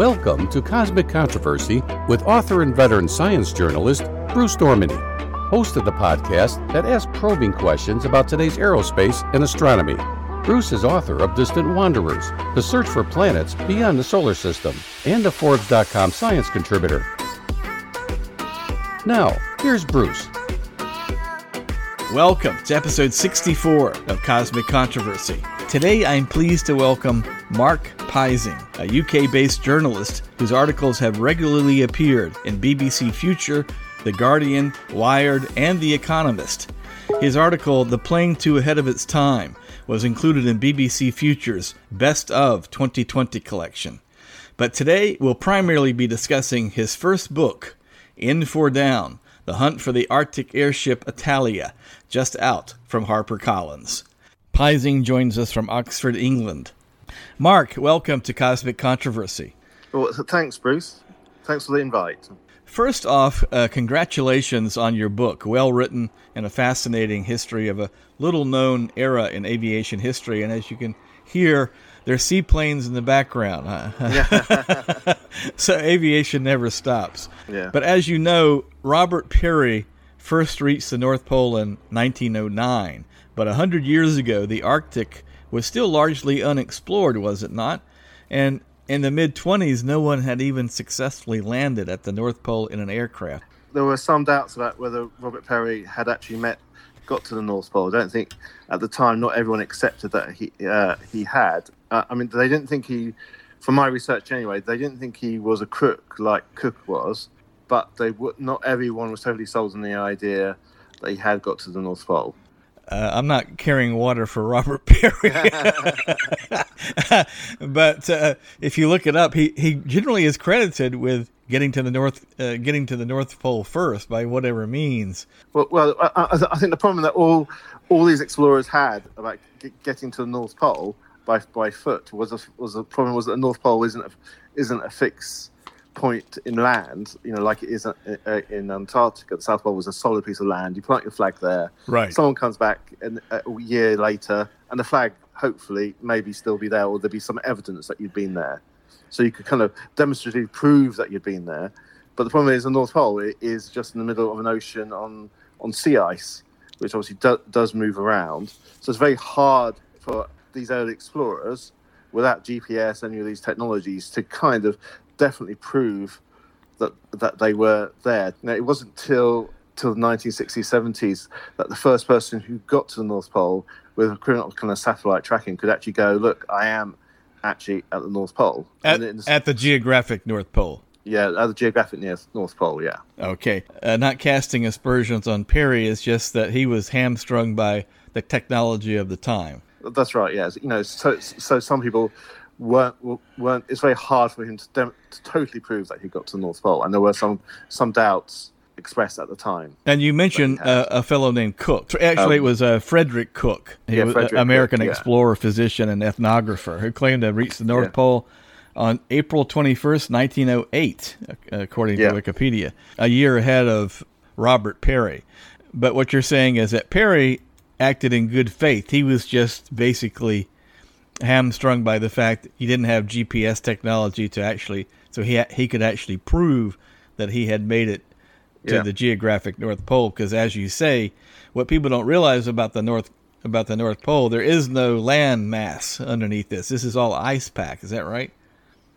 Welcome to Cosmic Controversy with author and veteran science journalist Bruce Dorminey, host of the podcast that asks probing questions about today's aerospace and astronomy. Bruce is author of Distant Wanderers, The Search for Planets Beyond the Solar System, and a Forbes.com science contributor. Now, here's Bruce. Welcome to episode 64 of Cosmic Controversy. Today I'm pleased to welcome Mark Piesing, a UK based journalist whose articles have regularly appeared in BBC Future, The Guardian, Wired, and The Economist. His article, The Plane Too Ahead of Its Time, was included in BBC Future's Best of 2020 collection. But today we'll primarily be discussing his first book, N-4 Down The Hunt for the Arctic Airship Italia, just out from HarperCollins. Piesing joins us from Oxford, England. Mark, welcome to Cosmic Controversy. Well, thanks, Bruce. Thanks for the invite. First off, uh, congratulations on your book. Well written and a fascinating history of a little known era in aviation history. And as you can hear, there are seaplanes in the background. so aviation never stops. Yeah. But as you know, Robert Peary first reached the North Pole in 1909. But a hundred years ago, the Arctic was still largely unexplored, was it not? And in the mid 20s, no one had even successfully landed at the North Pole in an aircraft. There were some doubts about whether Robert Peary had actually met, got to the North Pole. I don't think at the time not everyone accepted that he uh, he had. Uh, I mean, they didn't think he, from my research anyway, they didn't think he was a crook like Cook was, but they would not everyone was totally sold on the idea that he had got to the North Pole. Uh, I'm not carrying water for Robert Peary, but uh, if you look it up, he, he generally is credited with getting to the north, uh, getting to the North Pole first by whatever means. Well, well, I, I think the problem that all all these explorers had about getting to the North Pole by by foot was a, was the problem was that the North Pole isn't a, isn't a fixed point in land, you know, like it is uh, uh, in Antarctica. The South Pole was a solid piece of land. You plant your flag there. Right. Someone comes back and a year later, and the flag hopefully maybe still be there, or there'd be some evidence that you'd been there. So you could kind of demonstratively prove that you'd been there. But the problem is, the North Pole is just in the middle of an ocean on on sea ice, which obviously do, does move around. So it's very hard for these early explorers, without GPS, any of these technologies, to kind of definitely prove that that they were there. Now, it wasn't till till the 1960s, 70s that the first person who got to the North Pole with equivalent kind of satellite tracking could actually go, look, I am actually at the North Pole. At, at the geographic North Pole. Yeah, at the geographic North Pole, yeah. Okay. Uh, not casting aspersions on Peary, it's just that he was hamstrung by the technology of the time. That's right, yes. You know, so, so some people weren't weren't. It's very hard for him to, dem- to totally prove that he got to the North Pole, and there were some some doubts expressed at the time. And you mentioned uh, a fellow named Cook. Actually, um, it was uh, Frederick Cook. He yeah, was an American Cook, yeah. explorer, physician, and ethnographer who claimed to have reached the North yeah. Pole on April 21st, 1908, according to Wikipedia, a year ahead of Robert Peary. But what you're saying is that Peary acted in good faith. He was just basically hamstrung by the fact that he didn't have GPS technology to actually, so he he could actually prove that he had made it to yeah. the geographic North Pole. Because as you say, what people don't realize about the North about the North Pole, there is no land mass underneath this. This is all ice pack. Is that right?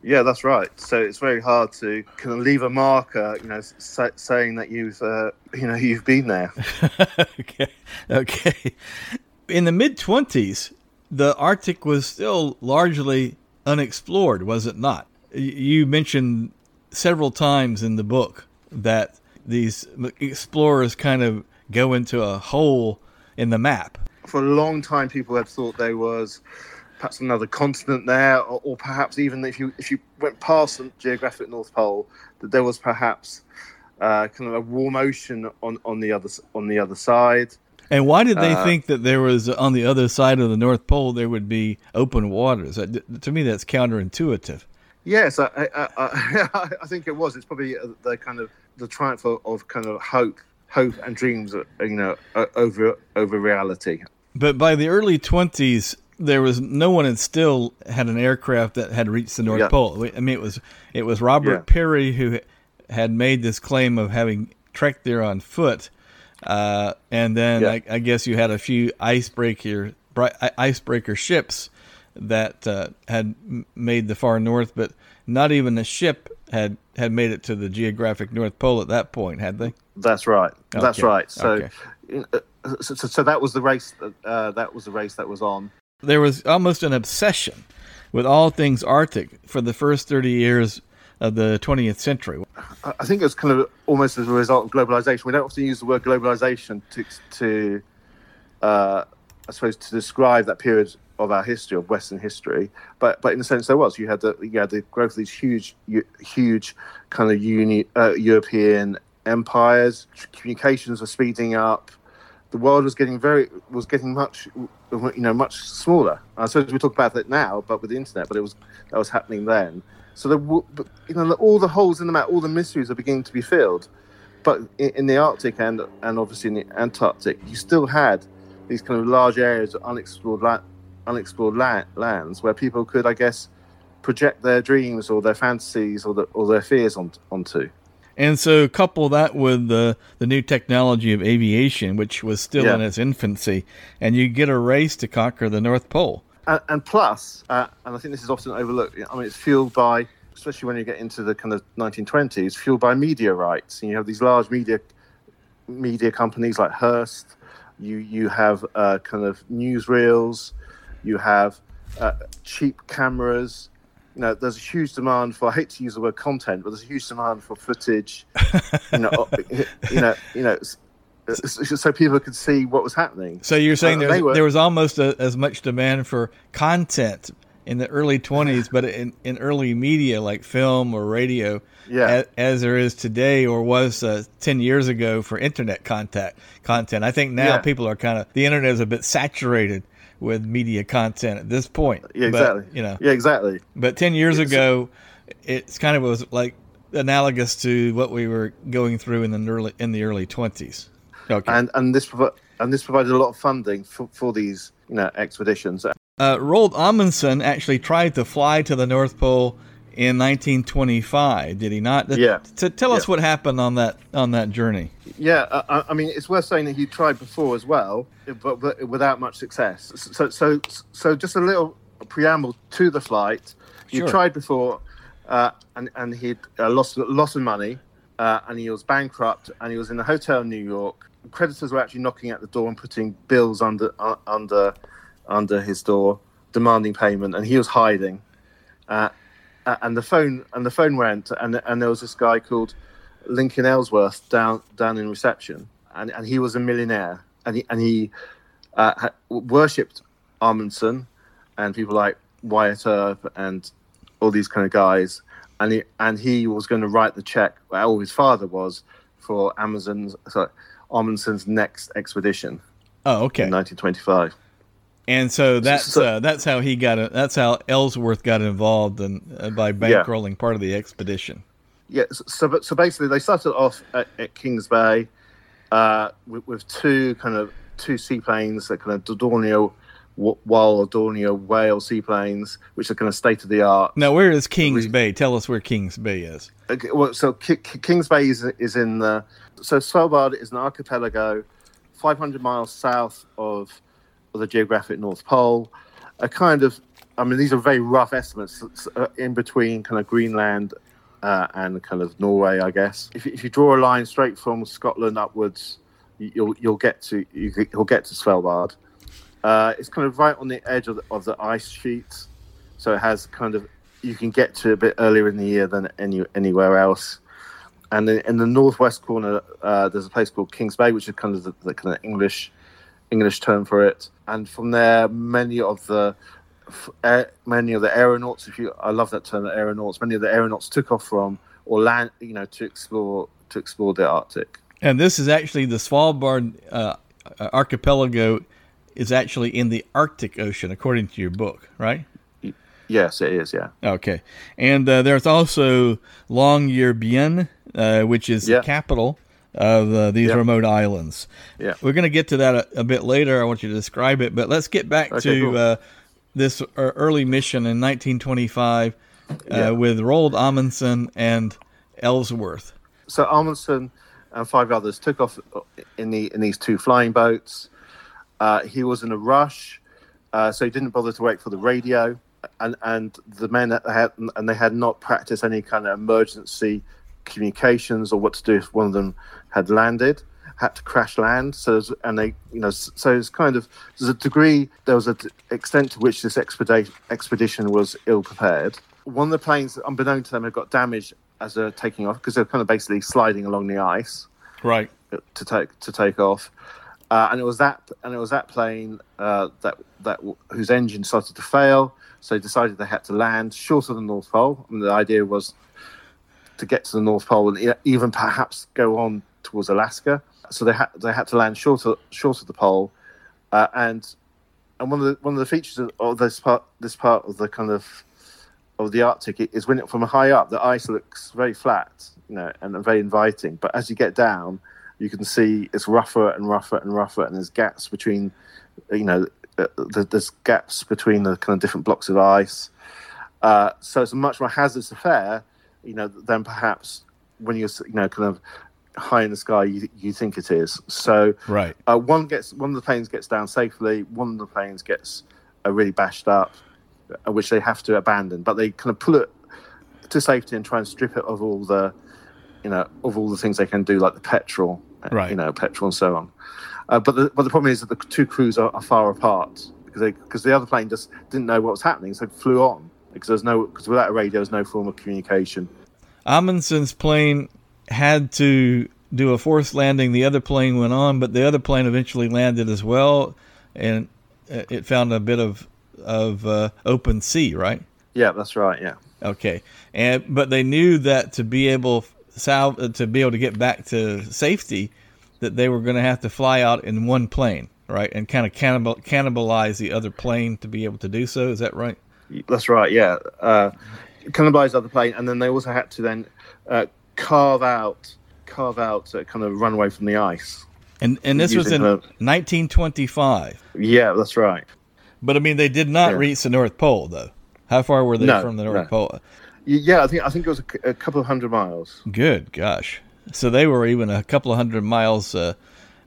Yeah, that's right. So it's very hard to kind of leave a marker, you know, say, saying that you've, uh, you know, you've been there. okay. Okay. In the mid twenties, the Arctic was still largely unexplored, was it not? You mentioned several times in the book that these explorers kind of go into a hole in the map. For a long time, people had thought there was perhaps another continent there, or, or perhaps even if you if you went past the geographic North Pole, that there was perhaps uh, kind of a warm ocean on, on the other on the other side. And why did they uh, think that there was on the other side of the North Pole there would be open waters? To me, that's counterintuitive. Yes, I, I, I, I think it was. It's probably uh, the kind of the triumph of, of kind of hope, hope and dreams, uh, you know, over over reality. But by the early twenties, there was no one had still had an aircraft that had reached the North yeah. Pole. I mean, it was it was Robert yeah. Peary who had made this claim of having trekked there on foot, uh, and then yeah. I, I, guess you had a few icebreaker icebreaker ships that uh, had made the far north, but not even a ship had had made it to the geographic North Pole at that point, had they? That's right. Okay. That's right. So, okay. Uh, so, so, so, that was the race. Uh, that was the race that was on. There was almost an obsession with all things Arctic for the first thirty years of the 20th century. I think it's kind of almost as a result of globalization. We don't often use the word globalization to, to uh, I suppose, to describe that period of our history of Western history, but but in a sense there was. You had the you had the growth of these huge huge kind of uni, uh, European empires. Communications were speeding up. The world was getting very was getting much you know much smaller. I suppose we talk about it now, but with the internet, but it was that was happening then. So the you know all the holes in the map, all the mysteries are beginning to be filled. But in, in the Arctic and and obviously in the Antarctic, you still had these kind of large areas of unexplored land, unexplored land, lands where people could, I guess, project their dreams or their fantasies or, the, or their fears on, onto. And so, couple that with the the new technology of aviation, which was still yeah. in its infancy, and you get a race to conquer the North Pole. And, and plus, uh, and I think this is often overlooked. I mean, it's fueled by, especially when you get into the kind of 1920s, fueled by media rights. And you have these large media media companies like Hearst. You you have uh, kind of newsreels you have uh, cheap cameras. You know, there's a huge demand for. I hate to use the word content, but there's a huge demand for footage. you know, you know, you know, so people could see what was happening. So you're saying uh, there, was, there was almost a, as much demand for content in the early 20s, but in, in early media like film or radio, yeah. as, as there is today or was uh, 10 years ago for internet contact content. I think now yeah. people are kind of the internet is a bit saturated with media content at this point. Yeah, exactly. But, you know. Yeah, exactly. But ten years it's, ago, it's kind of was like analogous to what we were going through in the early in the early twenties. Okay. And and this provi- and this provided a lot of funding for, for these you know expeditions. Uh, Roald Amundsen actually tried to fly to the North Pole in 1925, did he not? Yeah. To tell us what happened on that on that journey. Yeah, I, I, mean, it's worth saying that he tried before as well, but, but without much success. So, so, so just a little preamble to the flight. He sure. tried before, uh, and and he'd uh, lost lots of money, uh, and he was bankrupt, and he was in a hotel in New York. Creditors were actually knocking at the door and putting bills under uh, under under his door, demanding payment, and he was hiding. Uh, and the phone and the phone went, and and there was this guy called Lincoln Ellsworth down down in reception, and, and he was a millionaire, and he and he uh, worshipped Amundsen and people like Wyatt Earp and all these kind of guys, and he and he was going to write the check, well, his father was, for Amazon's sorry, Amundsen's next expedition. Oh, okay. In 1925 and so that's so, uh, that's how he got it. That's how Ellsworth got involved and uh, by bankrolling yeah. part of the expedition. Yeah. So, so basically, they started off at, at Kings Bay uh, with, with, two kind of two seaplanes, that kind of Dornier, Wild Dornier whale seaplanes, which are kind of state of the art. Now, where is Kings Bay? Tell us where Kings Bay is. Okay, well, so K- Kings Bay is, is in the so Svalbard is an archipelago, 500 miles south of of the geographic North Pole, a kind of, I mean, these are very rough estimates uh, in between kind of Greenland uh, and kind of Norway, I guess. If, if you draw a line straight from Scotland upwards, you'll you'll get to you'll get to Svalbard. Uh, it's kind of right on the edge of the, of the ice sheet, so it has kind of you can get to a bit earlier in the year than any anywhere else. And in, in the northwest corner, uh, there's a place called Kings Bay, which is kind of the, the kind of English English term for it. And from there, many of the many of the aeronauts, if you, I love that term, aeronauts. Many of the aeronauts took off from or land, you know, to explore to explore the Arctic. And this is actually the Svalbard uh, archipelago is actually in the Arctic Ocean, according to your book, right? Yes, it is. Yeah. Okay, and uh, there's also Longyearbyen, uh, which is the capital of uh, these yep. remote islands. Yeah, we're going to get to that a, a, bit later. I want you to describe it, but let's get back okay, to cool. uh, this early mission in 1925 uh, with Roald Amundsen and Ellsworth. So Amundsen and five others took off in the in these two flying boats. Uh, he was in a rush, uh, so he didn't bother to wait for the radio. And and the men had and they had not practiced any kind of emergency communications or what to do if one of them had landed had to crash land. So, and they, you know, so it's kind of there's a degree, there was an extent to which this expedition expedition was ill prepared. One of the planes, unbeknown to them, had got damaged as they're taking off because they're kind of basically sliding along the ice, right, to take to take off. Uh, and it was that, and it was that plane uh, that that whose engine started to fail. So they decided they had to land short of the North Pole. And the idea was to get to the North Pole and even perhaps go on towards Alaska so they had they had to land short of, short of the pole, uh, and and one of the one of the features of, of, this part this part of the kind of of the Arctic is when it, from high up the ice looks very flat, you know, and very inviting. But as you get down, you can see it's rougher and rougher and rougher, and there's gaps between, you know, uh, there's gaps between the kind of different blocks of ice. Uh, so it's a much more hazardous affair, you know, than perhaps when you're, you know, kind of high in the sky you, you think it is. So right, uh, one gets one of the planes gets down safely. One of the planes gets uh, really bashed up, uh, which they have to abandon. But they kind of pull it to safety and try and strip it of all the, you know, of all the things they can do, like the petrol, uh, right? You know, petrol and so on. Uh, but the but the problem is that the two crews are, are far apart because they because the other plane just didn't know what was happening, so it flew on because there's no because without a radio, there's no form of communication. Amundsen's plane had to do a forced landing. The other plane went on, but the other plane eventually landed as well, and it found a bit of of uh, open sea, right? Yeah, that's right. Yeah. Okay, and but they knew that to be able sal- to be able to get back to safety, that they were going to have to fly out in one plane, right, and kind of cannibal- cannibalize the other plane to be able to do so. Is that right? That's right. Yeah, uh, cannibalize the other plane, and then they also had to then uh, carve out carve out kind of runway from the ice. And and this was in her... 1925. Yeah, that's right. But I mean, they did not yeah. reach the North Pole, though. How far were they no, from the North no. Pole? Yeah, I think I think it was a, a, couple of hundred miles. Good gosh! So they were even a couple of hundred miles. Uh,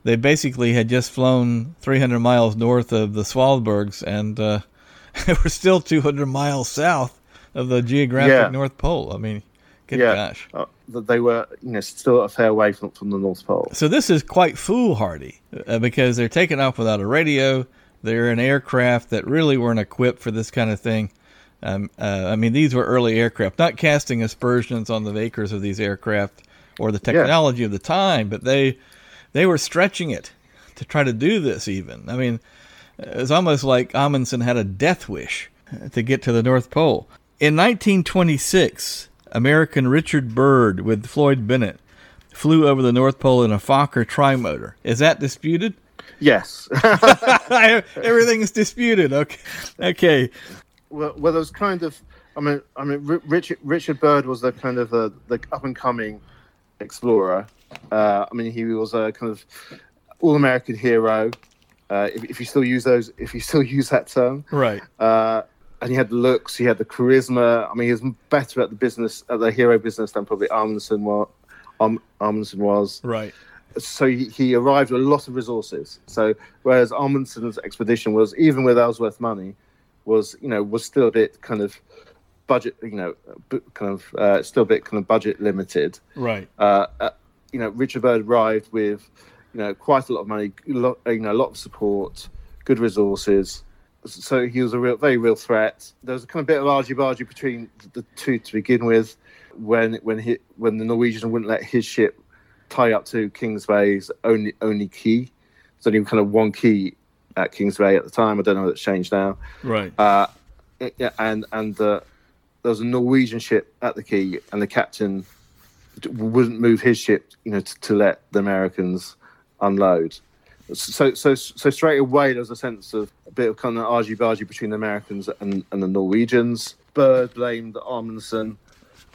they basically had just flown 300 miles north of the Svalbards, and uh, they were still 200 miles south of the geographic yeah. North Pole. I mean, good yeah. gosh! Uh, that they were, you know, still a fair way from, from the North Pole. So this is quite foolhardy uh, because they're taking off without a radio. They're in aircraft that really weren't equipped for this kind of thing. Um, uh, I mean, these were early aircraft, not casting aspersions on the makers of these aircraft or the technology yeah. of the time, but they they were stretching it to try to do this. Even I mean, it's almost like Amundsen had a death wish to get to the North Pole. In 1926, American Richard Byrd with Floyd Bennett flew over the North Pole in a Fokker trimotor. Is that disputed? Yes. Everything is disputed. Okay. Okay. Well, well, there was kind of. I mean, I mean, Richard Richard Byrd was the kind of the, the up and coming explorer. Uh, I mean, he was a kind of all American hero. Uh, if, if, you still use those, if you still use that term, right? Uh, and he had the looks, he had the charisma. I mean, he was better at the business, at the hero business than probably Amundsen was. Um, Amundsen was right. So he, he arrived with a lot of resources. So whereas Amundsen's expedition was, even with Ellsworth money, was you know was still a bit kind of budget, you know, kind of uh, still a bit kind of budget limited. Right. Uh, uh, you know, Richard Byrd arrived with you know quite a lot of money, lot, you know, a lot of support, good resources so he was a real, very real threat. There was a kind of bit of argy bargy between the two to begin with, when when he when the Norwegian wouldn't let his ship tie up to Kings Bay's only only quay. There's only kind of one quay at Kings Bay at the time. I don't know if it's changed now. Right. Uh, yeah, and and uh, there was a Norwegian ship at the quay, and the captain wouldn't move his ship, you know, to, to let the Americans unload so so so straight away there's a sense of a bit of kind of argy bargy between the Americans and, and the Norwegians. Byrd blamed Amundsen,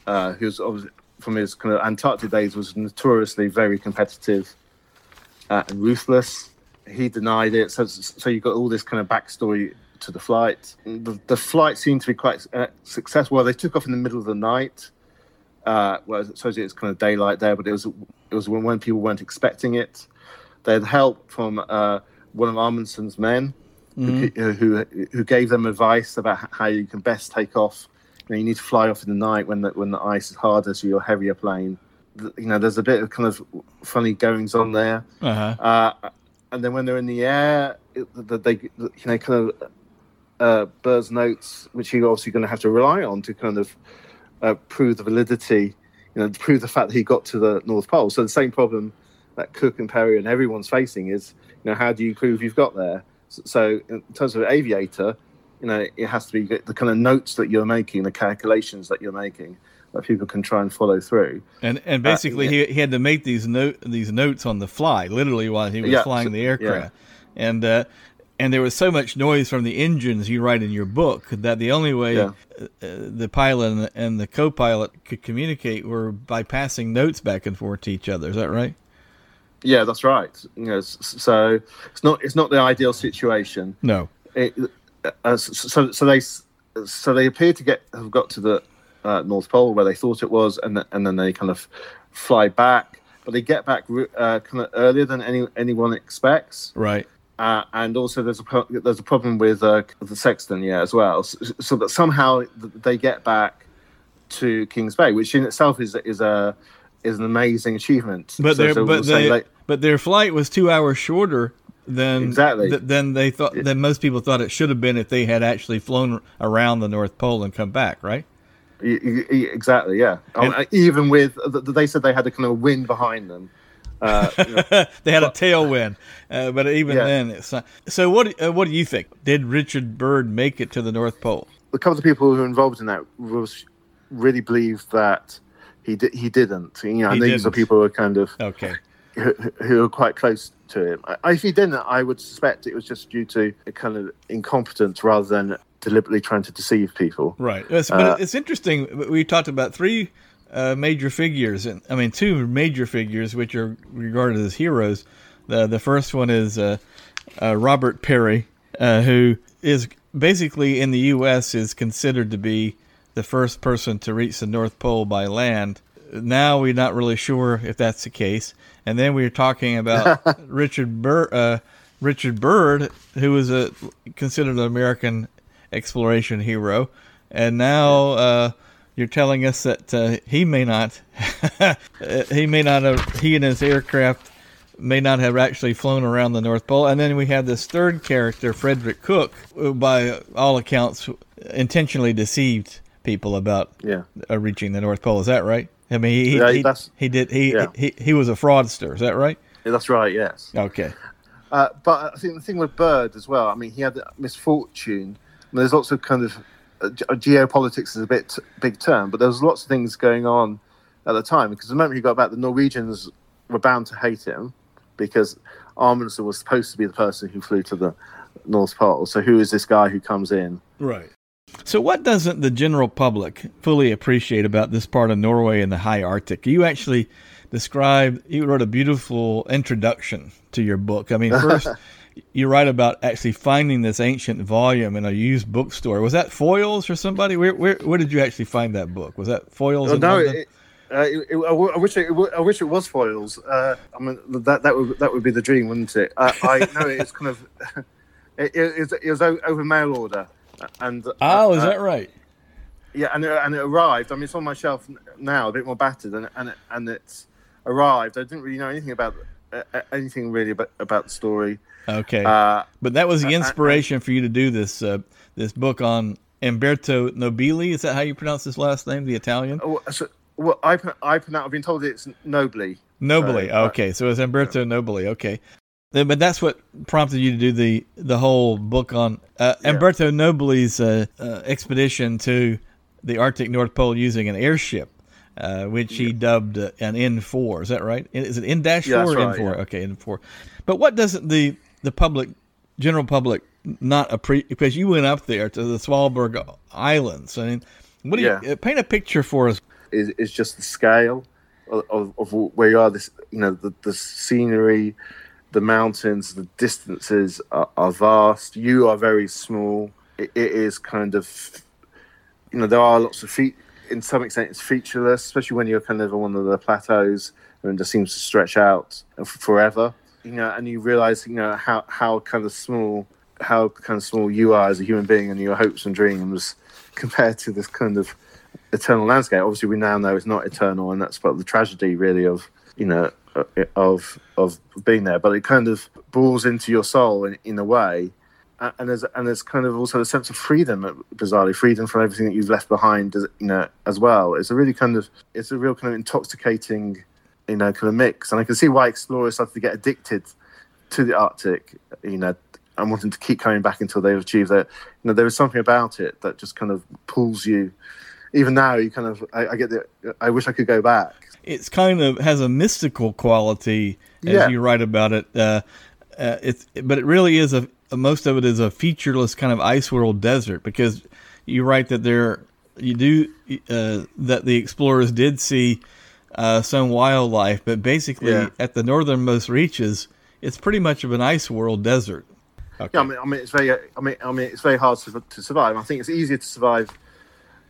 uh, who's obviously from his kind of Antarctic days was notoriously very competitive uh, and ruthless. He denied it. So so you got all this kind of backstory to the flight. The, the flight seemed to be quite uh, successful. Well, they took off in the middle of the night. Uh, well, I suppose it's kind of daylight there, but it was it was when, when people weren't expecting it. They had help from uh, one of Amundsen's men, mm-hmm. who, who, who gave them advice about how you can best take off. You, know, you need to fly off in the night when the when the ice is harder, so you're a heavier plane. You know, there's a bit of kind of funny goings on there. Uh-huh. Uh, and then when they're in the air, it, they you know kind of uh, Byrd's notes, which you're obviously going to have to rely on to kind of uh, prove the validity, you know, prove the fact that he got to the North Pole. So the same problem that Cook and Peary and everyone's facing is, you know, how do you prove you've got there? So in terms of aviator, you know, it has to be the kind of notes that you're making, the calculations that you're making that people can try and follow through. And and uh, basically, uh, yeah. he, he had to make these note these notes on the fly, literally while he was yeah, flying so, the aircraft. Yeah. And uh, and there was so much noise from the engines you write in your book that the only way uh, the pilot and the, and the co-pilot could communicate were by passing notes back and forth to each other. Is that right? Yeah, that's right. You know, so it's not it's not the ideal situation. No. It, uh, so so they so they appear to get have got to the uh, North Pole where they thought it was, and and then they kind of fly back, but they get back uh, kind of earlier than any anyone expects. Right. Uh, and also, there's a pro- there's a problem with uh, the sextant, yeah, as well. So, so, that somehow they get back to Kings Bay, which in itself is is a is an amazing achievement. But so, their so but, they, but their flight was two hours shorter than exactly th- than they thought than most people thought it should have been if they had actually flown around the North Pole and come back, right? Exactly, yeah. And, um, even with they said they had a kind of wind behind them. Uh, you know, they had but, a tailwind, uh, but even yeah. then, it's not. So, what uh, what do you think? Did Richard Byrd make it to the North Pole? A couple of people who were involved in that was really believe that he did. He didn't. You know, and these are people who are kind of okay, who, who are quite close to him. If he didn't, I would suspect it was just due to a kind of incompetence rather than deliberately trying to deceive people. Right. It's, but uh, it's interesting. We talked about three uh, major figures, and I mean two major figures which are regarded as heroes. The the first one is uh, uh Robert Peary, uh, who is basically in the U.S. is considered to be the first person to reach the North Pole by land. Now we're not really sure if that's the case. And then we are talking about Richard uh, Richard Byrd, who was a considered an American exploration hero, and now uh, you're telling us that uh, he may not, he may not have, he and his aircraft may not have actually flown around the North Pole. And then we have this third character, Frederick Cook, who by all accounts intentionally deceived people about yeah. uh, reaching the North Pole. Is that right? I mean, he, yeah, he, he, did he, yeah. he he was a fraudster. Is that right? Yeah, that's right. Yes. Okay. Uh, but I think the thing with Byrd as well. I mean, he had misfortune. There's lots of kind of uh, geopolitics is a bit big term, but there was lots of things going on at the time because the moment he got back, the Norwegians were bound to hate him because Amundsen was supposed to be the person who flew to the North Pole. So who is this guy who comes in? Right. So, what doesn't the general public fully appreciate about this part of Norway and the high Arctic? You actually described, you wrote a beautiful introduction to your book. I mean, first, you write about actually finding this ancient volume in a used bookstore. Was that Foyles or somebody? Where, where, where did you actually find that book? Was that Foyles? Oh, no, it, uh, it, it, I wish it, I wish it was Foyles. Uh, I mean, that that would that would be the dream, wouldn't it? Uh, I know it's kind of it, it, it was over mail order. And oh, is uh, that right? Yeah, and it, and it arrived. I mean, it's on my shelf now, a bit more battered, and and it, and it's arrived. I didn't really know anything about uh, uh anything really about, about the story. Okay, uh, but that was the inspiration for you to do this uh, this book on Umberto Nobile. Is that how you pronounce his last name? The Italian. Oh, so, well, I I pronounce. I've been told it's Nobly. Nobly. So, okay, so it's Umberto yeah. Nobile. Okay, but that's what prompted you to do the the whole book on uh, yeah. Umberto Nobile's uh, uh, expedition to the Arctic North Pole using an airship, uh, which he dubbed an N four. Is that right? Is it N dash four or N four? Okay, N four. But what doesn't the the public, general public, not appreciate? Because you went up there to the Svalbard Islands. I mean, what do you uh, paint a picture for us? Is is just the scale of, of, of where you are. This you know the the scenery the mountains, the distances are, are vast. You are very small. It, it is kind of, you know, there are lots of feet. In some extent, it's featureless, especially when you're kind of on one of the plateaus and it just seems to stretch out forever. You know, and you realize, you know, how how kind of small, how kind of small you are as a human being and your hopes and dreams compared to this kind of eternal landscape. Obviously, we now know it's not eternal, and that's part of the tragedy, really, of you know uh, of of being there, but it kind of bores into your soul in, in a way, and there's and there's kind of also a sense of freedom, bizarrely freedom from everything that you've left behind, you know, as well. It's a really kind of it's a real kind of intoxicating, you know, kind of mix, and I can see why explorers started to get addicted to the Arctic, you know, and wanting to keep coming back until they've achieved that. You know, there is something about it that just kind of pulls you. Even now, you kind of I, I get the I wish I could go back it's kind of has a mystical quality as yeah. you write about it. Uh, uh, it's but it really is a most of it is a featureless kind of ice world desert because you write that there you do uh, that the explorers did see uh, some wildlife, but basically yeah. at the northernmost reaches, it's pretty much of an ice world desert. Okay. Yeah, I mean, I mean, it's very, I mean, I mean, it's very hard to, to survive. I think it's easier to survive.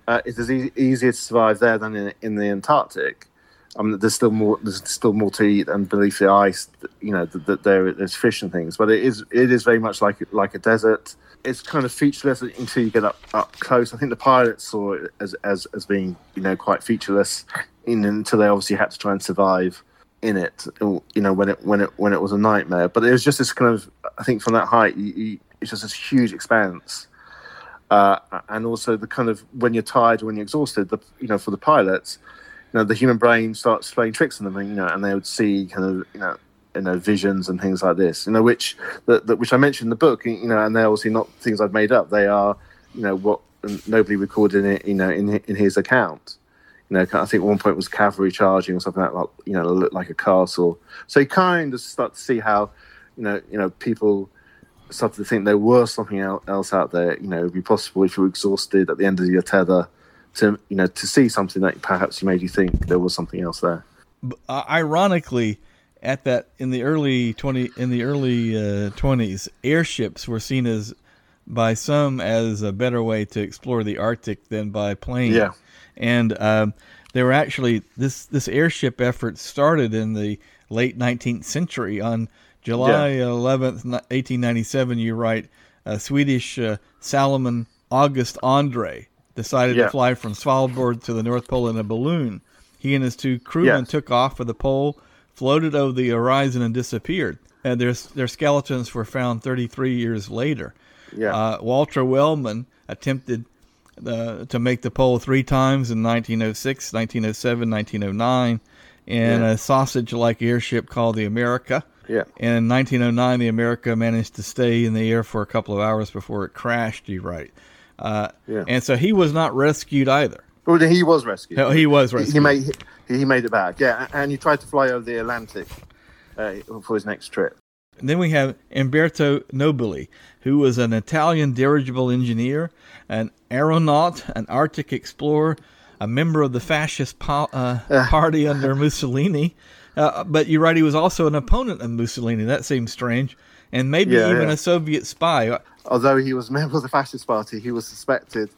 Uh, it is e- easier to survive there than in, in the Antarctic. I mean, there's still more. There's still more to eat, and beneath the ice, you know, that the, there there's fish and things. But it is it is very much like like a desert. It's kind of featureless until you get up up close. I think the pilots saw it as as, as being you know quite featureless, in, until they obviously had to try and survive in it. You know, when it when it when it was a nightmare. But it was just this kind of. I think from that height, you, you, it's just this huge expanse. Uh, and also the kind of when you're tired, or when you're exhausted, the you know for the pilots, you know the human brain starts playing tricks on them, you know, and they would see kind of you know you know visions and things like this, you know, which that, that which I mentioned in the book, you know, and they're obviously not things I've made up. They are you know what nobody recorded it, you know, in in his account. You know, I think at one point was cavalry charging or something like that, you know, looked like a castle. So you kind of start to see how, you know, you know, people started to think there was something else out there. You know, it'd be possible if you were exhausted at the end of your tether to you know to see something that perhaps made you think there was something else there. Uh, ironically, at that in the early twenty in the early uh, twenties, uh, airships were seen as by some as a better way to explore the Arctic than by plane. Yeah, and um, they were actually this this airship effort started in the late 19th century. On July yeah. 11th, 1897, you write, uh, Swedish uh, Salomon August Andrée decided yeah. to fly from Svalbard to the North Pole in a balloon. He and his two crewmen yes. took off for the pole, floated over the horizon, and disappeared. And their their skeletons were found 33 years later. Yeah. Uh, Walter Wellman attempted uh, to make the pole three times in 1906, 1907, 1909, in yeah. a sausage-like airship called the America. Yeah. And in 1909, the America managed to stay in the air for a couple of hours before it crashed. You write. Uh, yeah. And so he was not rescued either. Well, he was rescued. Oh, he was rescued. He, made he made it back. Yeah, and he tried to fly over the Atlantic uh, for his next trip. And then we have Umberto Nobile, who was an Italian dirigible engineer, an aeronaut, an Arctic explorer, a member of the fascist po- uh, uh, party under Mussolini. Uh, but you're right, he was also an opponent of Mussolini. That seems strange. And maybe yeah, even yeah. a Soviet spy although he was a member of the fascist party, he was suspected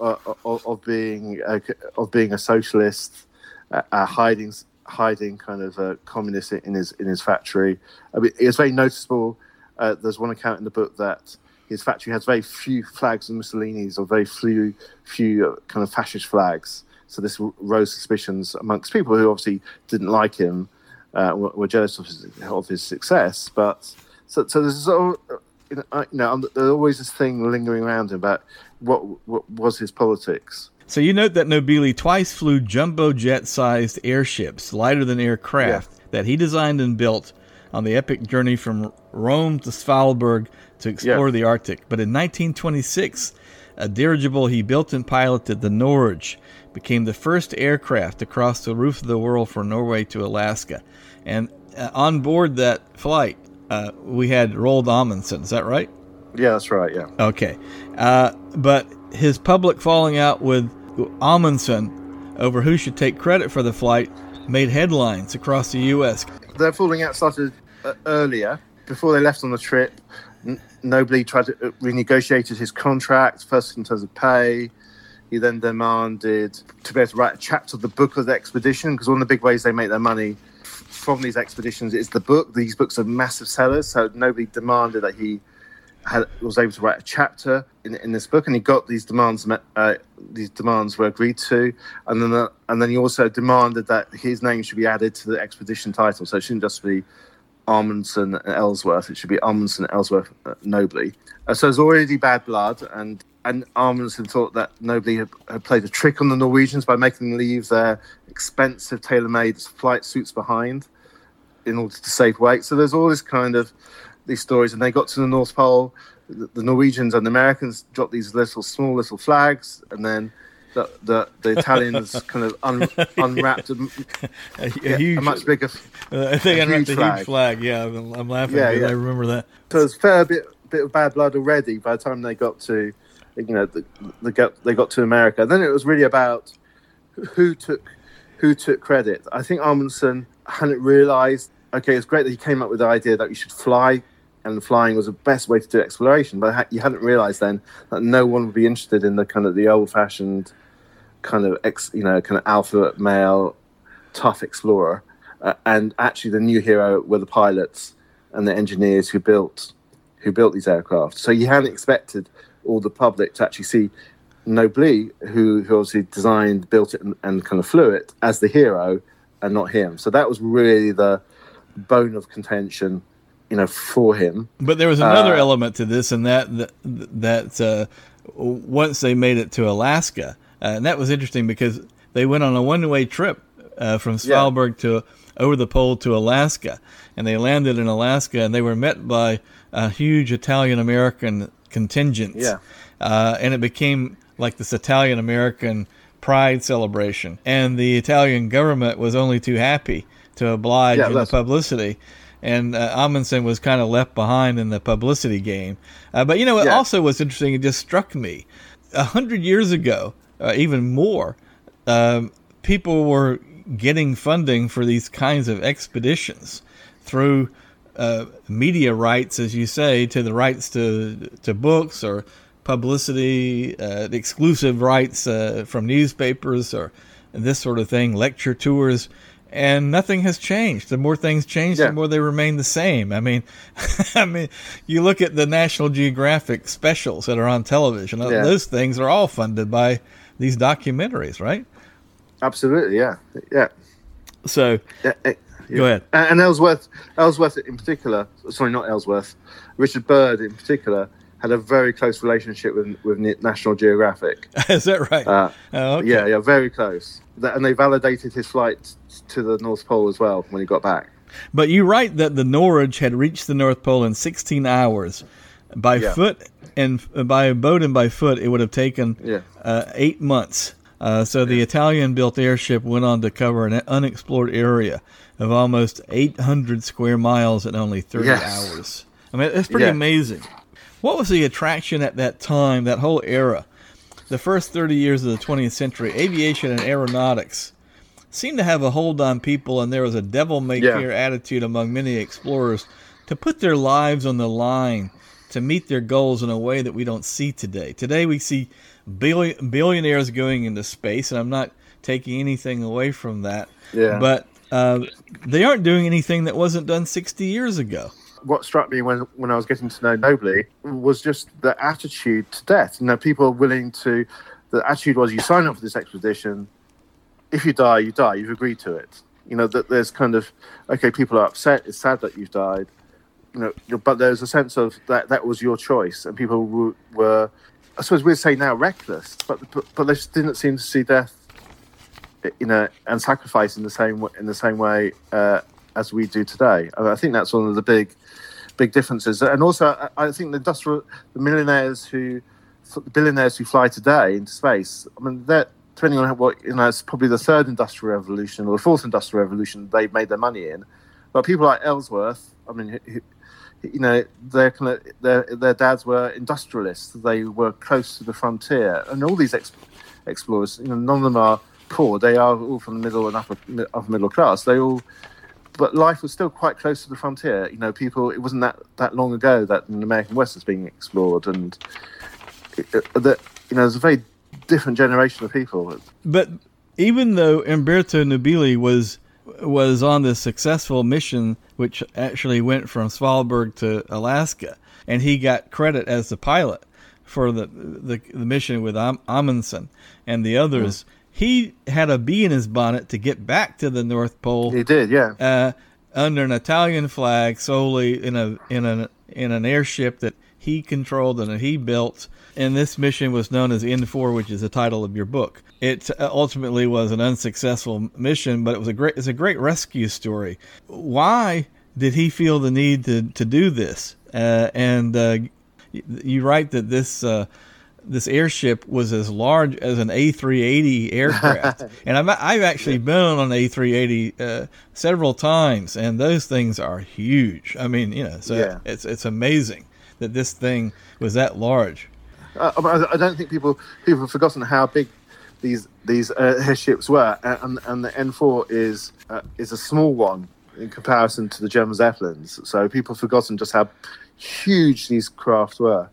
uh, of, of, being uh, of being a socialist, uh, uh hiding hiding kind of a communist in his in his factory. I mean, it's very noticeable. Uh, there's one account in the book that his factory has very few flags of Mussolini's or very few few uh, kind of fascist flags. So this rose suspicions amongst people who obviously didn't like him, were, were, jealous of his, of his success. But so, so there's you know, there's always this thing lingering around about what, what was his politics. So you note that Nobile twice flew jumbo jet-sized airships, lighter than aircraft, yeah. that he designed and built on the epic journey from Rome to Svalbard to explore yeah. the Arctic. But in 1926, a dirigible he built and piloted, the Norge, became the first aircraft to cross the roof of the world from Norway to Alaska. And uh, on board that flight, uh, we had Roald Amundsen. Is that right? Yeah, that's right. Yeah. Okay, uh, but his public falling out with Amundsen over who should take credit for the flight made headlines across the U.S. Their falling out started uh, earlier, before they left on the trip, Nobly tried to uh, renegotiated his contract, first in terms of pay. He then demanded to be able to write a chapter of the book of the expedition, because one of the big ways they make their money from these expeditions is the book. These books are massive sellers, so Nobly demanded that he had, was able to write a chapter in, in this book, and he got these demands. Uh, these demands were agreed to, and then uh, and then he also demanded that his name should be added to the expedition title. So it shouldn't just be Amundsen and Ellsworth; it should be Amundsen, Ellsworth, uh, Nobly. Uh, so there's already bad blood, and and Amundsen thought that Nobly had, had, played a trick on the Norwegians by making them leave their expensive tailor-made flight suits behind in order to save weight. So there's all this kind of these stories, and they got to the North Pole. The, Norwegians and the Americans dropped these little, small little flags, and then the the, the Italians kind of un, unwrapped a, a, huge, a much bigger. Uh, I think unwrapped a flag. huge flag. Yeah, I'm, I'm laughing. Yeah, yeah, I remember that. So there's a fair bit bit of bad blood already by the time they got to, you know, the, the got, they got to America. Then it was really about who took who took credit. I think Amundsen hadn't realised. Okay, it's great that he came up with the idea that you should fly and flying was the best way to do exploration. But you hadn't realised then that no one would be interested in the kind of the old-fashioned kind of ex, you know, kind of alpha male, tough explorer. Uh, and actually, the new hero were the pilots and the engineers who built who built these aircraft. So you hadn't expected all the public to actually see Nobly, who, who obviously designed, built it, and, and kind of flew it, as the hero, and not him. So that was really the bone of contention you know for him. But there was another uh, element to this, and that that, that uh, once they made it to Alaska, uh, and that was interesting because they went on a one-way trip uh, from Svalbard yeah. to over the pole to Alaska, and they landed in Alaska, and they were met by a huge Italian American contingent. Yeah, uh, and it became like this Italian American pride celebration, and the Italian government was only too happy to oblige yeah, in the publicity and uh, Amundsen was kind of left behind in the publicity game. Uh, but you know, it yeah. also was interesting. It just struck me a hundred years ago, uh, even more, um, people were getting funding for these kinds of expeditions through uh, media rights, as you say, to the rights to to books or publicity, uh, exclusive rights uh, from newspapers or this sort of thing, lecture tours and nothing has changed. The more things change, yeah. the more they remain the same. I mean, I mean, you look at the National Geographic specials that are on television; uh, yeah. those things are all funded by these documentaries, right? Absolutely, yeah, yeah. So, yeah, eh, yeah. go ahead. And Ellsworth, Ellsworth in particular, sorry, not Ellsworth, Richard Byrd in particular had a very close relationship with with National Geographic. Is that right? Uh, oh, okay. Yeah, yeah, very close. and they validated his flight to the North Pole as well when he got back. But you write that the Norge had reached the North Pole in 16 hours. By yeah. foot and uh, by boat and by foot, it would have taken yeah. uh, eight months. Uh, so the Italian-built airship went on to cover an unexplored area of almost 800 square miles in only 30 yes. hours. I mean, it's pretty yeah. amazing. What was the attraction at that time, that whole era? The first 30 years of the 20th century, aviation and aeronautics seemed to have a hold on people, and there was a devil may care attitude among many explorers to put their lives on the line to meet their goals in a way that we don't see today. Today, we see billion, billionaires going into space, and I'm not taking anything away from that. Yeah. But uh, they aren't doing anything that wasn't done 60 years ago what struck me when when I was getting to know Nobly was just the attitude to death. You know, people are willing to. The attitude was you sign up for this expedition. If you die, you die. You've agreed to it. You know that there's kind of okay. People are upset. It's sad that you've died. You know, but there's a sense of that that was your choice, and people were, I suppose we'd say now reckless, but but, but they didn't seem to see death, you know, and sacrifice in the same in the same way uh, as we do today. I think that's one of the big big differences. And also, I think the industrial, the millionaires who, the billionaires who fly today into space, I mean, that depending on what you know, it's probably the third industrial revolution or the fourth industrial revolution they've made their money in. But people like Ellsworth, I mean, who, you know, their kind of their their dads were industrialists. They were close to the frontier, and all these ex- explorers, you know, none of them are poor. They are all from the middle and upper upper middle class. They all but life was still quite close to the frontier. You know, people. It wasn't that that long ago that the American West was being explored, and that you know, there's a very different generation of people. But even though Umberto Nobile was was on this successful mission, which actually went from Svalbard to Alaska, and he got credit as the pilot for the the, the mission with Am- Amundsen and the others. Mm. He had a bee in his bonnet to get back to the North Pole. He did, yeah. Uh, under an Italian flag, solely in a in an in an airship that he controlled and that he built. And this mission was known as N4, which is the title of your book. It uh, ultimately was an unsuccessful mission, but it was a great it's a great rescue story. Why did he feel the need to to do this? Uh, and uh, you write that this uh, this airship was as large as an A380 aircraft, and i have actually been on an A380 uh, several times, and those things are huge. I mean, you know, so yeah. it's it's amazing that this thing was that large. Uh, I don't think people people have forgotten how big these these uh, airships were, and, and the N4 is uh, is a small one in comparison to the German Zeppelins. So people have forgotten just how huge these craft were.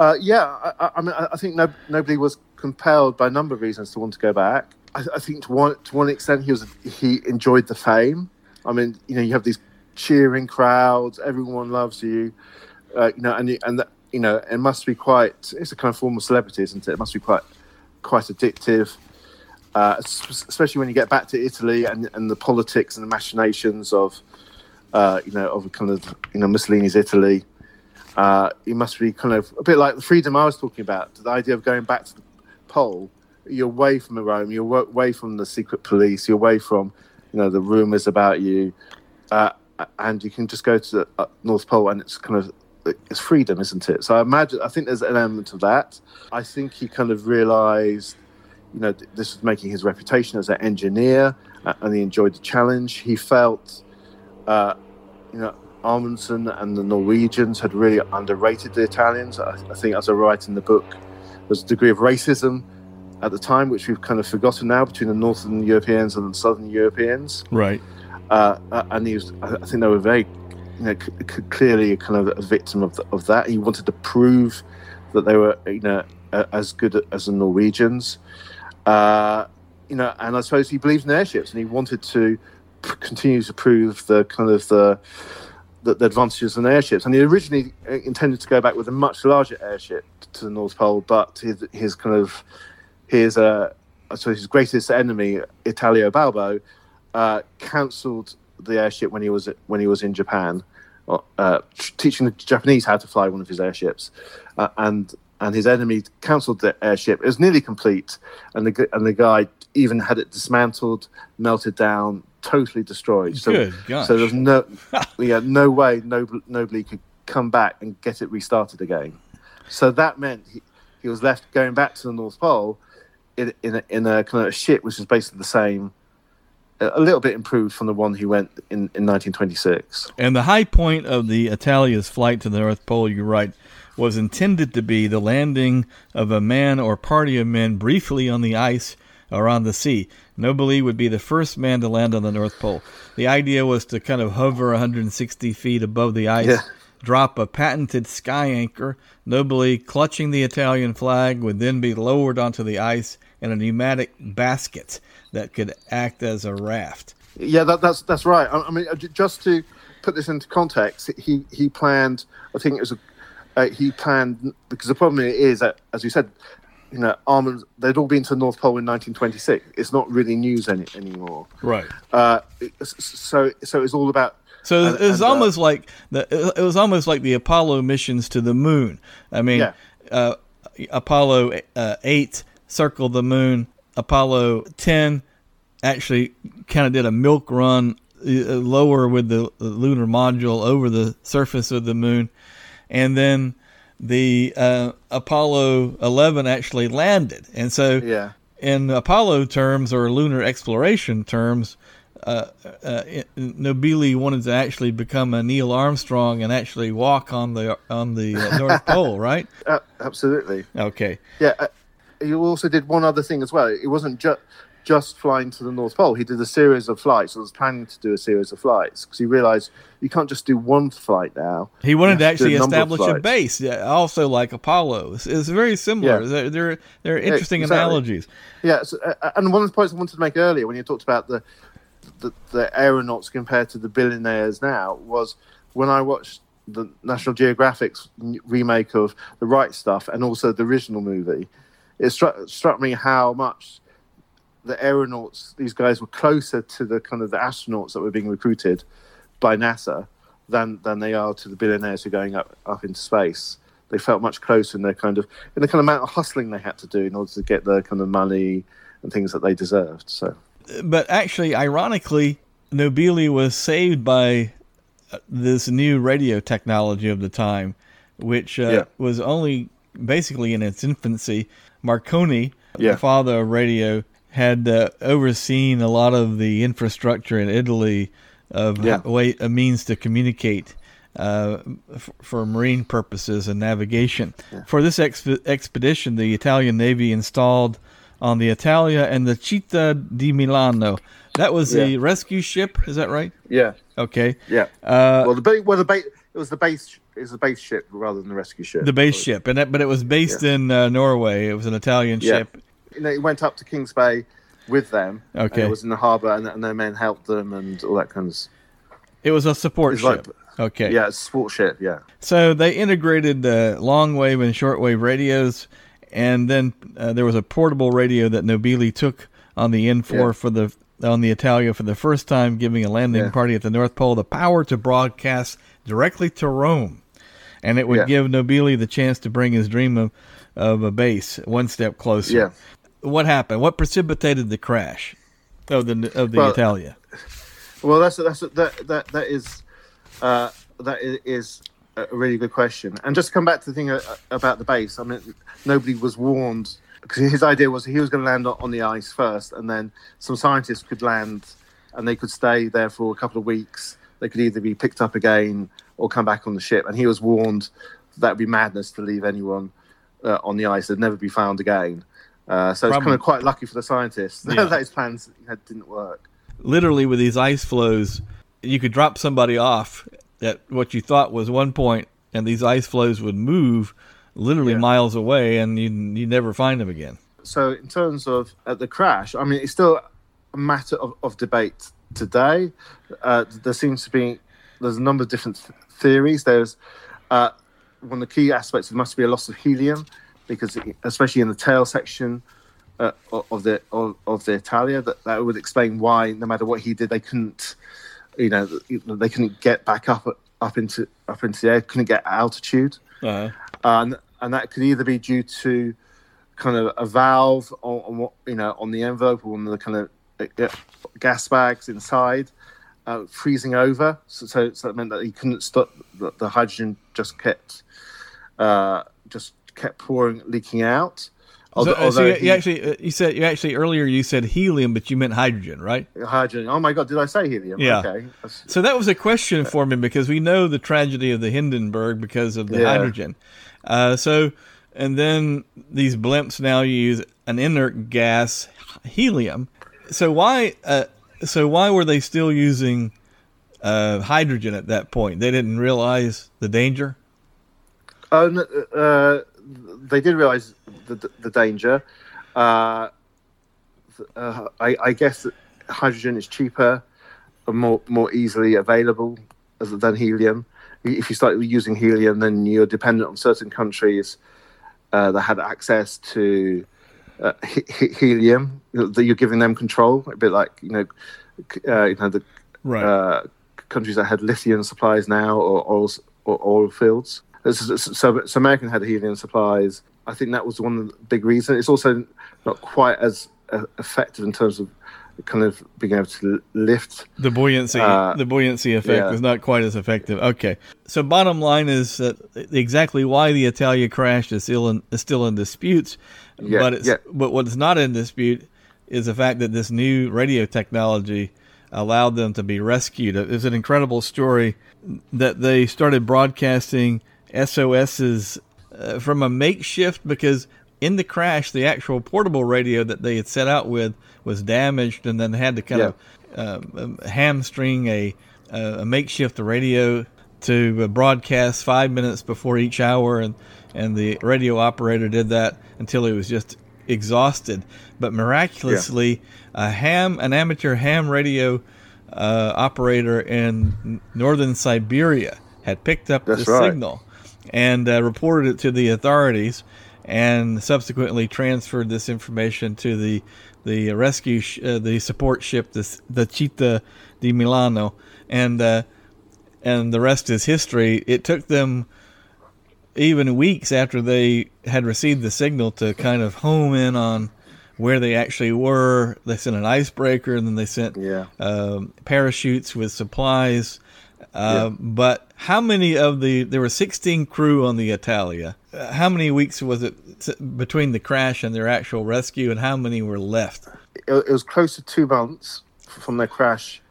Uh, yeah, I, I, mean, I think no, Nobile was compelled by a number of reasons to want to go back. I, I, think to one to one extent he was he enjoyed the fame. I mean, you know, you have these cheering crowds, everyone loves you, uh, you know, and you, and you know, it must be quite. It's a kind of form of celebrity, isn't it? It must be quite quite addictive. Uh, especially when you get back to Italy and, and the politics and the machinations of, uh, you know, of a kind of you know Mussolini's Italy uh, you must be kind of a bit like the freedom I was talking about. The idea of going back to the pole, you're away from the Rome, you're away from the secret police, you're away from you know the rumors about you, uh, and you can just go to the uh, North Pole, and it's kind of it's freedom, isn't it? So I imagine I think there's an element of that. I think he kind of realised, you know, this was making his reputation as an engineer, uh, and he enjoyed the challenge. He felt, uh, you know Amundsen and the Norwegians had really underrated the Italians. I, I think, as I write in the book, there's a degree of racism at the time, which we've kind of forgotten now between the Northern Europeans and the Southern Europeans. Right. Uh, uh and he was, I think they were very, you know, c- c- clearly kind of a victim of, the, of that. He wanted to prove that they were, you know, as good as the Norwegians. Uh, you know, and I suppose he believed in airships and he wanted to p- continue to prove the kind of the the, the, advantages of airships. And he originally uh, intended to go back with a much larger airship to the North Pole, but his, his kind of his uh, suppose his greatest enemy, Italo Balbo, uh, cancelled the airship when he was when he was in Japan, uh, teaching the Japanese how to fly one of his airships, uh, and and his enemy cancelled the airship. It was nearly complete, and the and the guy even had it dismantled, melted down, totally destroyed. So, so there's no, yeah, no way Nob- Nobile could come back and get it restarted again. So that meant he, he was left going back to the North Pole in, in, a, in a kind of a ship which is basically the same, a little bit improved from the one he went in, in 1926. And the high point of the Italia's flight to the North Pole, you write, was intended to be the landing of a man or party of men briefly on the ice or on the sea. Nobile would be the first man to land on the North Pole. The idea was to kind of hover 160 feet above the ice, yeah. drop a patented sky anchor. Nobile, clutching the Italian flag, would then be lowered onto the ice in a pneumatic basket that could act as a raft. Yeah, that, that's that's right. I, I, mean, uh, just to put this into context, he he planned. I think it was a uh, he planned because the problem is that, as you said, you know, Amundsen, they'd all been to the North Pole in 1926. It's not really news any, anymore. Right. Uh, so, so it's all about. So and, it was and, uh, almost uh, like the, it was almost like the Apollo missions to the moon. I mean, yeah. uh, Apollo uh, eight circled the moon. Apollo ten actually kind of did a milk run uh, lower with the lunar module over the surface of the moon, and then the uh, Apollo 11 actually landed. And so, yeah. in Apollo terms or lunar exploration terms, uh, uh, Nobile wanted to actually become a Neil Armstrong and actually walk on the on the uh, North Pole, right? Uh, absolutely. Okay. Yeah. Uh, he also did one other thing as well. It wasn't just just flying to the North Pole. He did a series of flights, or was planning to do a series of flights because he realized you can't just do one flight now. He wanted to actually to establish a base, yeah, also like Apollo. It's, it's very similar. Yeah. They're, they're, interesting yeah, exactly. analogies. Yeah, so, uh, and one of the points I wanted to make earlier when you talked about the, the, the aeronauts compared to the billionaires now was when I watched the National Geographic's remake of the Right Stuff and also the original movie, it struck, struck me how much the aeronauts, these guys were closer to the kind of the astronauts that were being recruited by NASA than than they are to the billionaires who are going up up into space. They felt much closer in their kind of in the kind of amount of hustling they had to do in order to get the kind of money and things that they deserved. So, but actually, ironically, Nobile was saved by uh, this new radio technology of the time, which uh, yeah. was only basically in its infancy. Marconi, yeah. the father of radio, had uh, overseen a lot of the infrastructure in Italy of yeah. way a means to communicate uh, f- for marine purposes and navigation. Yeah. For this expedition, the Italian Navy installed on the Italia and the Città di Milano. That was yeah. the rescue ship. Is that right? Yeah. Okay. Yeah. Uh, well, the ba- well the ba- it was the base it was the base ship rather than the rescue ship. The base ship, and it, but it was based in uh, Norway. It was an Italian ship. You know, it went up to Kings Bay with them. Okay, it was in the harbour, and, and, their men helped them, and all that kind of. It was a support ship. Like, okay. Yeah, support ship. Yeah. So they integrated uh, long wave and short wave radios, and then uh, there was a portable radio that Nobile took on the N4 yeah. for the on the Italia for the first time, giving a landing yeah. party at the North Pole the power to broadcast directly to Rome. And it would yeah. give Nobile the chance to bring his dream of, of a base one step closer. Yeah. What happened? What precipitated the crash of the of the well, Italia? Well, that's that's that that that is uh, that is a really good question. And just to come back to the thing uh, about the base, I mean, Nobile was warned because his idea was he was going to land on the ice first, and then some scientists could land and they could stay there for a couple of weeks. They could either be picked up again or come back on the ship. And he was warned that would be madness to leave anyone uh, on the ice; they'd never be found again. Uh, so Problem. it's kind of quite lucky for the scientists yeah. that his plans didn't work. Literally, with these ice floes, you could drop somebody off at what you thought was one point, and these ice floes would move literally yeah. miles away, and you you never find them again. So, in terms of uh, the crash, I mean, it's still a matter of, of debate today. Uh, there seems to be there's a number of different th- theories. There's uh, one of the key aspects. There must be a loss of helium because, it, especially in the tail section uh, of the of, of, the Italia, that that would explain why no matter what he did, they couldn't, you know, they couldn't get back up up into up into the air, couldn't get altitude, uh-huh. and and that could either be due to kind of a valve on, on what you know on the envelope or on the kind of uh, gas bags inside uh, freezing over. So, so, so, that meant that he couldn't stop. The, the hydrogen just kept uh, just kept pouring, leaking out. Although, so, so you, he, you, actually uh, you said you actually earlier you said helium, but you meant hydrogen, right? Hydrogen. Oh my God, did I say helium? Yeah. Okay. So that was a question for me because we know the tragedy of the Hindenburg because of the yeah. hydrogen. Uh, so and then these blimps now use an inert gas, helium. So why? Uh, so why were they still using uh, hydrogen at that point? They didn't realize the danger. Oh, uh, they did realize the, the danger. Uh, uh, I, I, guess hydrogen is cheaper and more more easily available than helium. If you start using helium, then you're dependent on certain countries uh, that had access to uh, he- helium that you're giving them control, a bit like you know, uh, you know the right. uh, countries that had lithium supplies now or oil, or oil fields. So, so, so, American had helium supplies. I think that was one of the big reasons. It's also not quite as uh, effective in terms of kind of being able to lift the buoyancy. Uh, the buoyancy effect yeah. was not quite as effective. Okay, so bottom line is that exactly why the Italia crashed is still in, is still in dispute. Yeah, but it's, yeah. but what's not in dispute is the fact that this new radio technology allowed them to be rescued. It's an incredible story that they started broadcasting SOSs uh, from a makeshift because in the crash, the actual portable radio that they had set out with was damaged, and then they had to kind yeah. of uh, um, hamstring a, a makeshift radio to broadcast five minutes before each hour, and and the radio operator did that until he was just exhausted. But miraculously, yeah. a ham, an amateur ham radio uh, operator in northern Siberia had picked up That's the right. signal and uh, reported it to the authorities, and subsequently transferred this information to the the rescue sh- uh, the support ship the the Città di Milano, and uh, and the rest is history. It took them even weeks after they had received the signal to kind of home in on where they actually were. They sent an icebreaker, and then they sent yeah. um, parachutes with supplies. Uh, yeah. But how many of the there were 16 crew on the Italia? Uh, how many weeks was it between the crash and their actual rescue, and how many were left? It, it was close to two months from their crash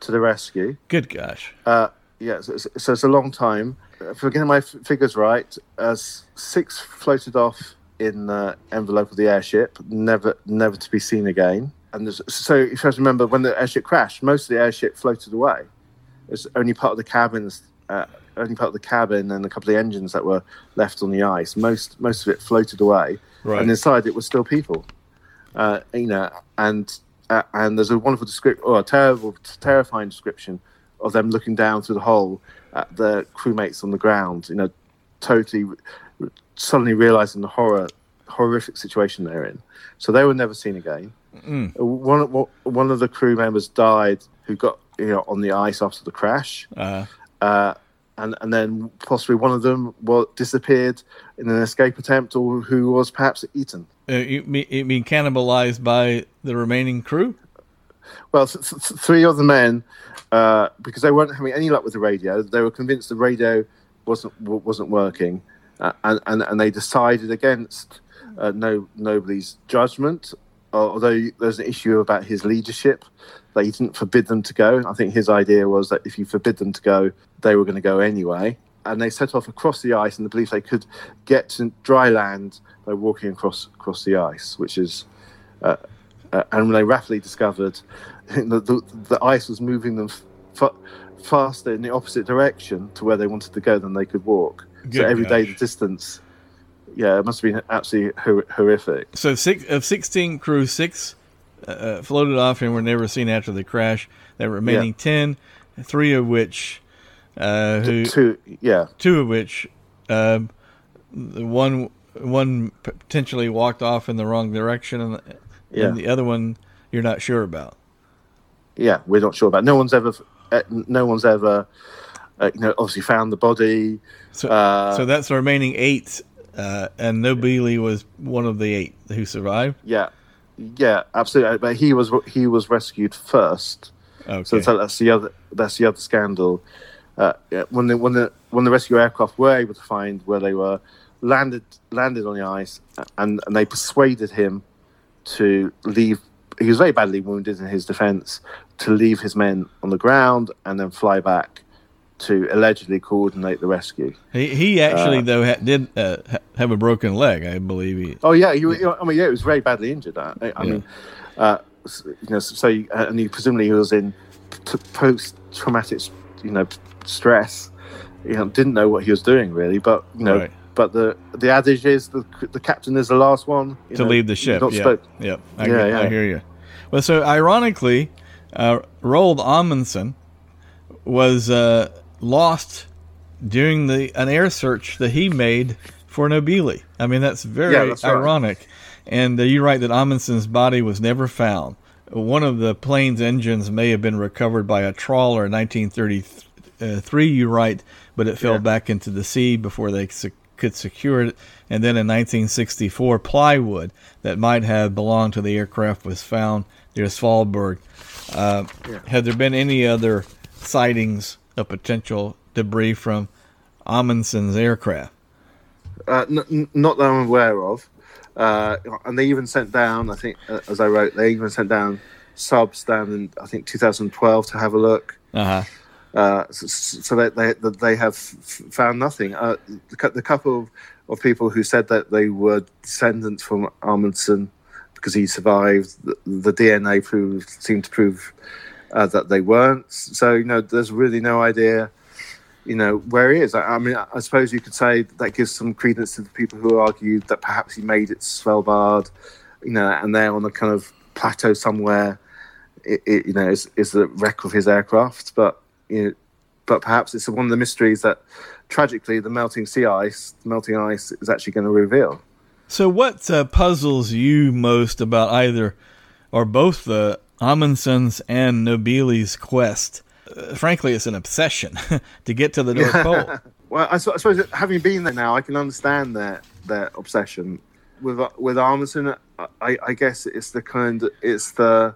to the rescue. Good gosh. Uh, yeah, so, so, it's a long time. If I'm getting my f- figures right, as six floated off in the envelope of the airship, never never to be seen again. And so, if you have to remember, when the airship crashed, most of the airship floated away. It was only part of the cabins, uh, only part of the cabin, and a couple of engines that were left on the ice. Most most of it floated away, right. and inside it was still people. Uh, you know, and uh, and there's a wonderful description, or a terrible, terrifying description of them looking down through the hole at the crewmates on the ground. You know, totally suddenly realizing the horror, horrific situation they're in. So they were never seen again. Mm. One one of the crew members died who got you know on the ice after the crash. Uh-huh. Uh, and and then possibly one of them was disappeared in an escape attempt, or who was perhaps eaten. Uh, you, mean, you mean cannibalized by the remaining crew? Well, th- th- three of the men, uh, because they weren't having any luck with the radio, they were convinced the radio wasn't wasn't working, uh, and, and and they decided against uh, no Nobile's judgment. Although there's an issue about his leadership, that he didn't forbid them to go. I think his idea was that if you forbid them to go, they were going to go anyway. And they set off across the ice in the belief they could get to dry land by walking across across the ice, which is, uh, uh, and they rapidly discovered the, the, the ice was moving them f- faster in the opposite direction to where they wanted to go than they could walk. Good so every gosh. day the distance, yeah, it must have been absolutely hor- horrific. So six of sixteen crew, six uh, uh, floated off and were never seen after the crash. Were remaining yeah. ten, three of which, uh, who, two, yeah, two of which, um, one one potentially walked off in the wrong direction, and, yeah. and the other one you're not sure about. Yeah, we're not sure about. No one's ever, uh, no one's ever, uh, you know, obviously found the body. So, uh, so that's the remaining eight, uh, and Nobile was one of the eight who survived. Yeah, yeah, absolutely. But he was he was rescued first. Okay. So, so that's the other that's the other scandal. Uh, when the when the when the rescue aircraft were able to find where they were, landed landed on the ice, and and they persuaded him to leave. He was very badly wounded in his defence to leave his men on the ground and then fly back to allegedly coordinate the rescue. He he actually uh, though ha- did uh, have a broken leg, I believe. He, oh yeah, he, I mean yeah, he was very badly injured. I, I yeah. mean, uh, you know, so uh, and he presumably he was in t- post traumatic, you know, stress. You know, didn't know what he was doing really, but you know. Right. But the the adage is the the captain is the last one to know, leave the ship. Yeah, yep. I, yeah, yeah, I hear you. Well, so ironically, uh, Roald Amundsen was uh, lost during the an air search that he made for Nobile. I mean, that's very yeah, that's ironic. Right. And uh, you're right that Amundsen's body was never found. One of the plane's engines may have been recovered by a trawler in 1933. you write, but it fell yeah. back into the sea before they could secure it. And then in 1964, plywood that might have belonged to the aircraft was found near Svalbard. Uh, yeah. Had there been any other sightings of potential debris from Amundsen's aircraft? Uh, n- not that I'm aware of. Uh, and they even sent down, I think, uh, as I wrote, they even sent down subs down in, I think, 2012 to have a look. Uh-huh. Uh, so, so they, they, they have found nothing. Uh, the, the, couple of, of, people who said that they were descendants from Amundsen because he survived, the, the DNA proved seemed to prove uh, that they weren't. So you know, there's really no idea, you know, where he is. I, I, mean, I suppose you could say that gives some credence to the people who argued that perhaps he made it to Svalbard, you know, and they're on a kind of plateau somewhere. It, it, you know, is, is the wreck of his aircraft, but you know, but perhaps it's one of the mysteries that tragically the melting sea ice, melting ice, is actually going to reveal. So, what uh, puzzles you most about either or both the Amundsen's and Nobile's quest? Uh, frankly, it's an obsession to get to the North Pole. well, I, suppose having been there now, I can understand their their obsession with with Amundsen. I, I guess it's the kind, it's the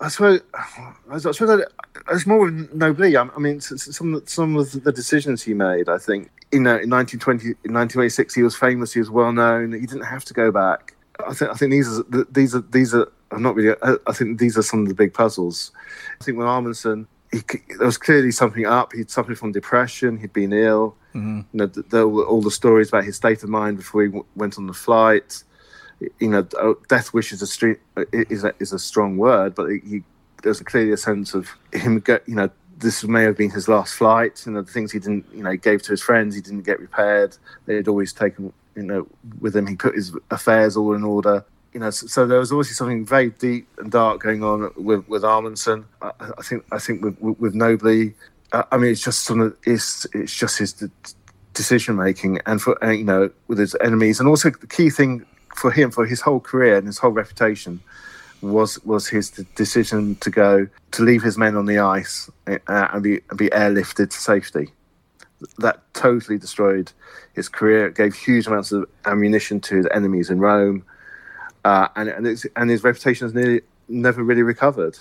I suppose, I suppose it's more with Nobile. I mean, some some of the decisions he made. I think you know, in 1920, in 1926, he was famous. He was well known. He didn't have to go back. I think I think these are these are these are. I'm not really. I think these are some of the big puzzles. I think with Amundsen, he, there was clearly something up. He'd suffered from depression. He'd been ill. Mm-hmm. You know, there were all the stories about his state of mind before he w- went on the flight you know, oh, death wish is a street is a, is a strong word, but he, there's clearly a sense of him. You know, this may have been his last flight. You know, the things he didn't, you know, gave to his friends, he didn't get repaired. They had always taken, you know, with him. He put his affairs all in order. You know, so, there was obviously something very deep and dark going on with with Amundsen. I, I think I think with with, Nobile, uh, I mean, it's just some of it's it's just his decision making and for you know with his enemies and also the key thing for him for his whole career and his whole reputation was was his decision to go to leave his men on the ice uh, and be and be airlifted to safety. That totally destroyed his career. It gave huge amounts of ammunition to his enemies in Rome, uh, and and, and, his reputation has nearly never really recovered.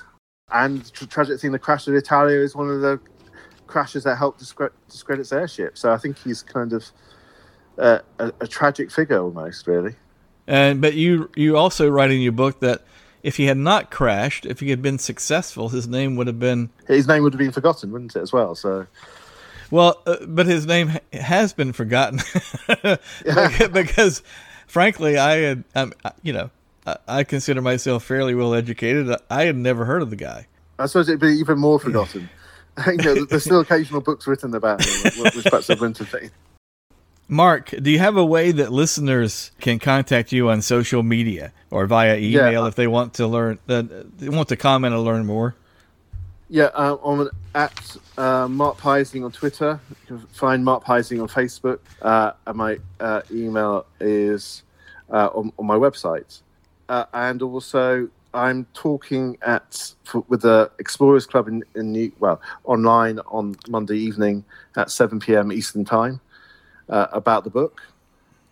And the tragic thing, the crash of Italia is one of the crashes that helped discredit, discredit airship. So I think he's kind of uh, a, a tragic figure almost, really. And but you you also write in your book that if he had not crashed, if he had been successful, his name would have been his name would have been forgotten, wouldn't it? As well, so. Well, uh, but his name has been forgotten because, frankly, I had, um, you know, I, I consider myself fairly well educated. I had never heard of the guy. I suppose it'd be even more forgotten. you know, there's still occasional books written about him, which perhaps have Mark, do you have a way that listeners can contact you on social media or via email yeah, if they want to learn, uh, they want to comment or learn more? Yeah, uh, I'm at uh, Mark Piesing on Twitter. You can find Mark Piesing on Facebook, uh, and my uh, email is uh, on, on, my website. Uh, and also, I'm talking at for, with the Explorers Club in, in New, well online on Monday evening at 7 p.m. Eastern Time uh, about the book,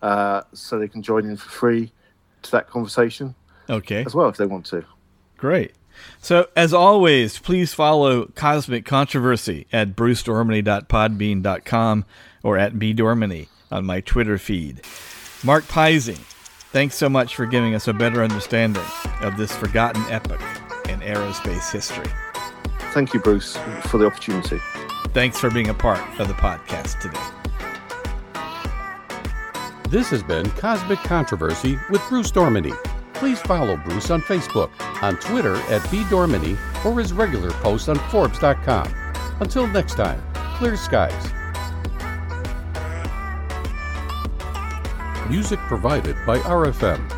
uh, so they can join in for free to that conversation. Okay. As well, if they want to. Great. So, as always, please follow Cosmic Controversy at brucedorminey.podbean.com or at bdorminey on my Twitter feed. Mark Piesing, thanks so much for giving us a better understanding of this forgotten epoch in aerospace history. Thank you, Bruce, for the opportunity. Thanks for being a part of the podcast today. This has been Cosmic Controversy with Bruce Dorminey. Please follow Bruce on Facebook, on Twitter at bdorminey, or his regular posts on Forbes.com. Until next time, clear skies. Music provided by RFM.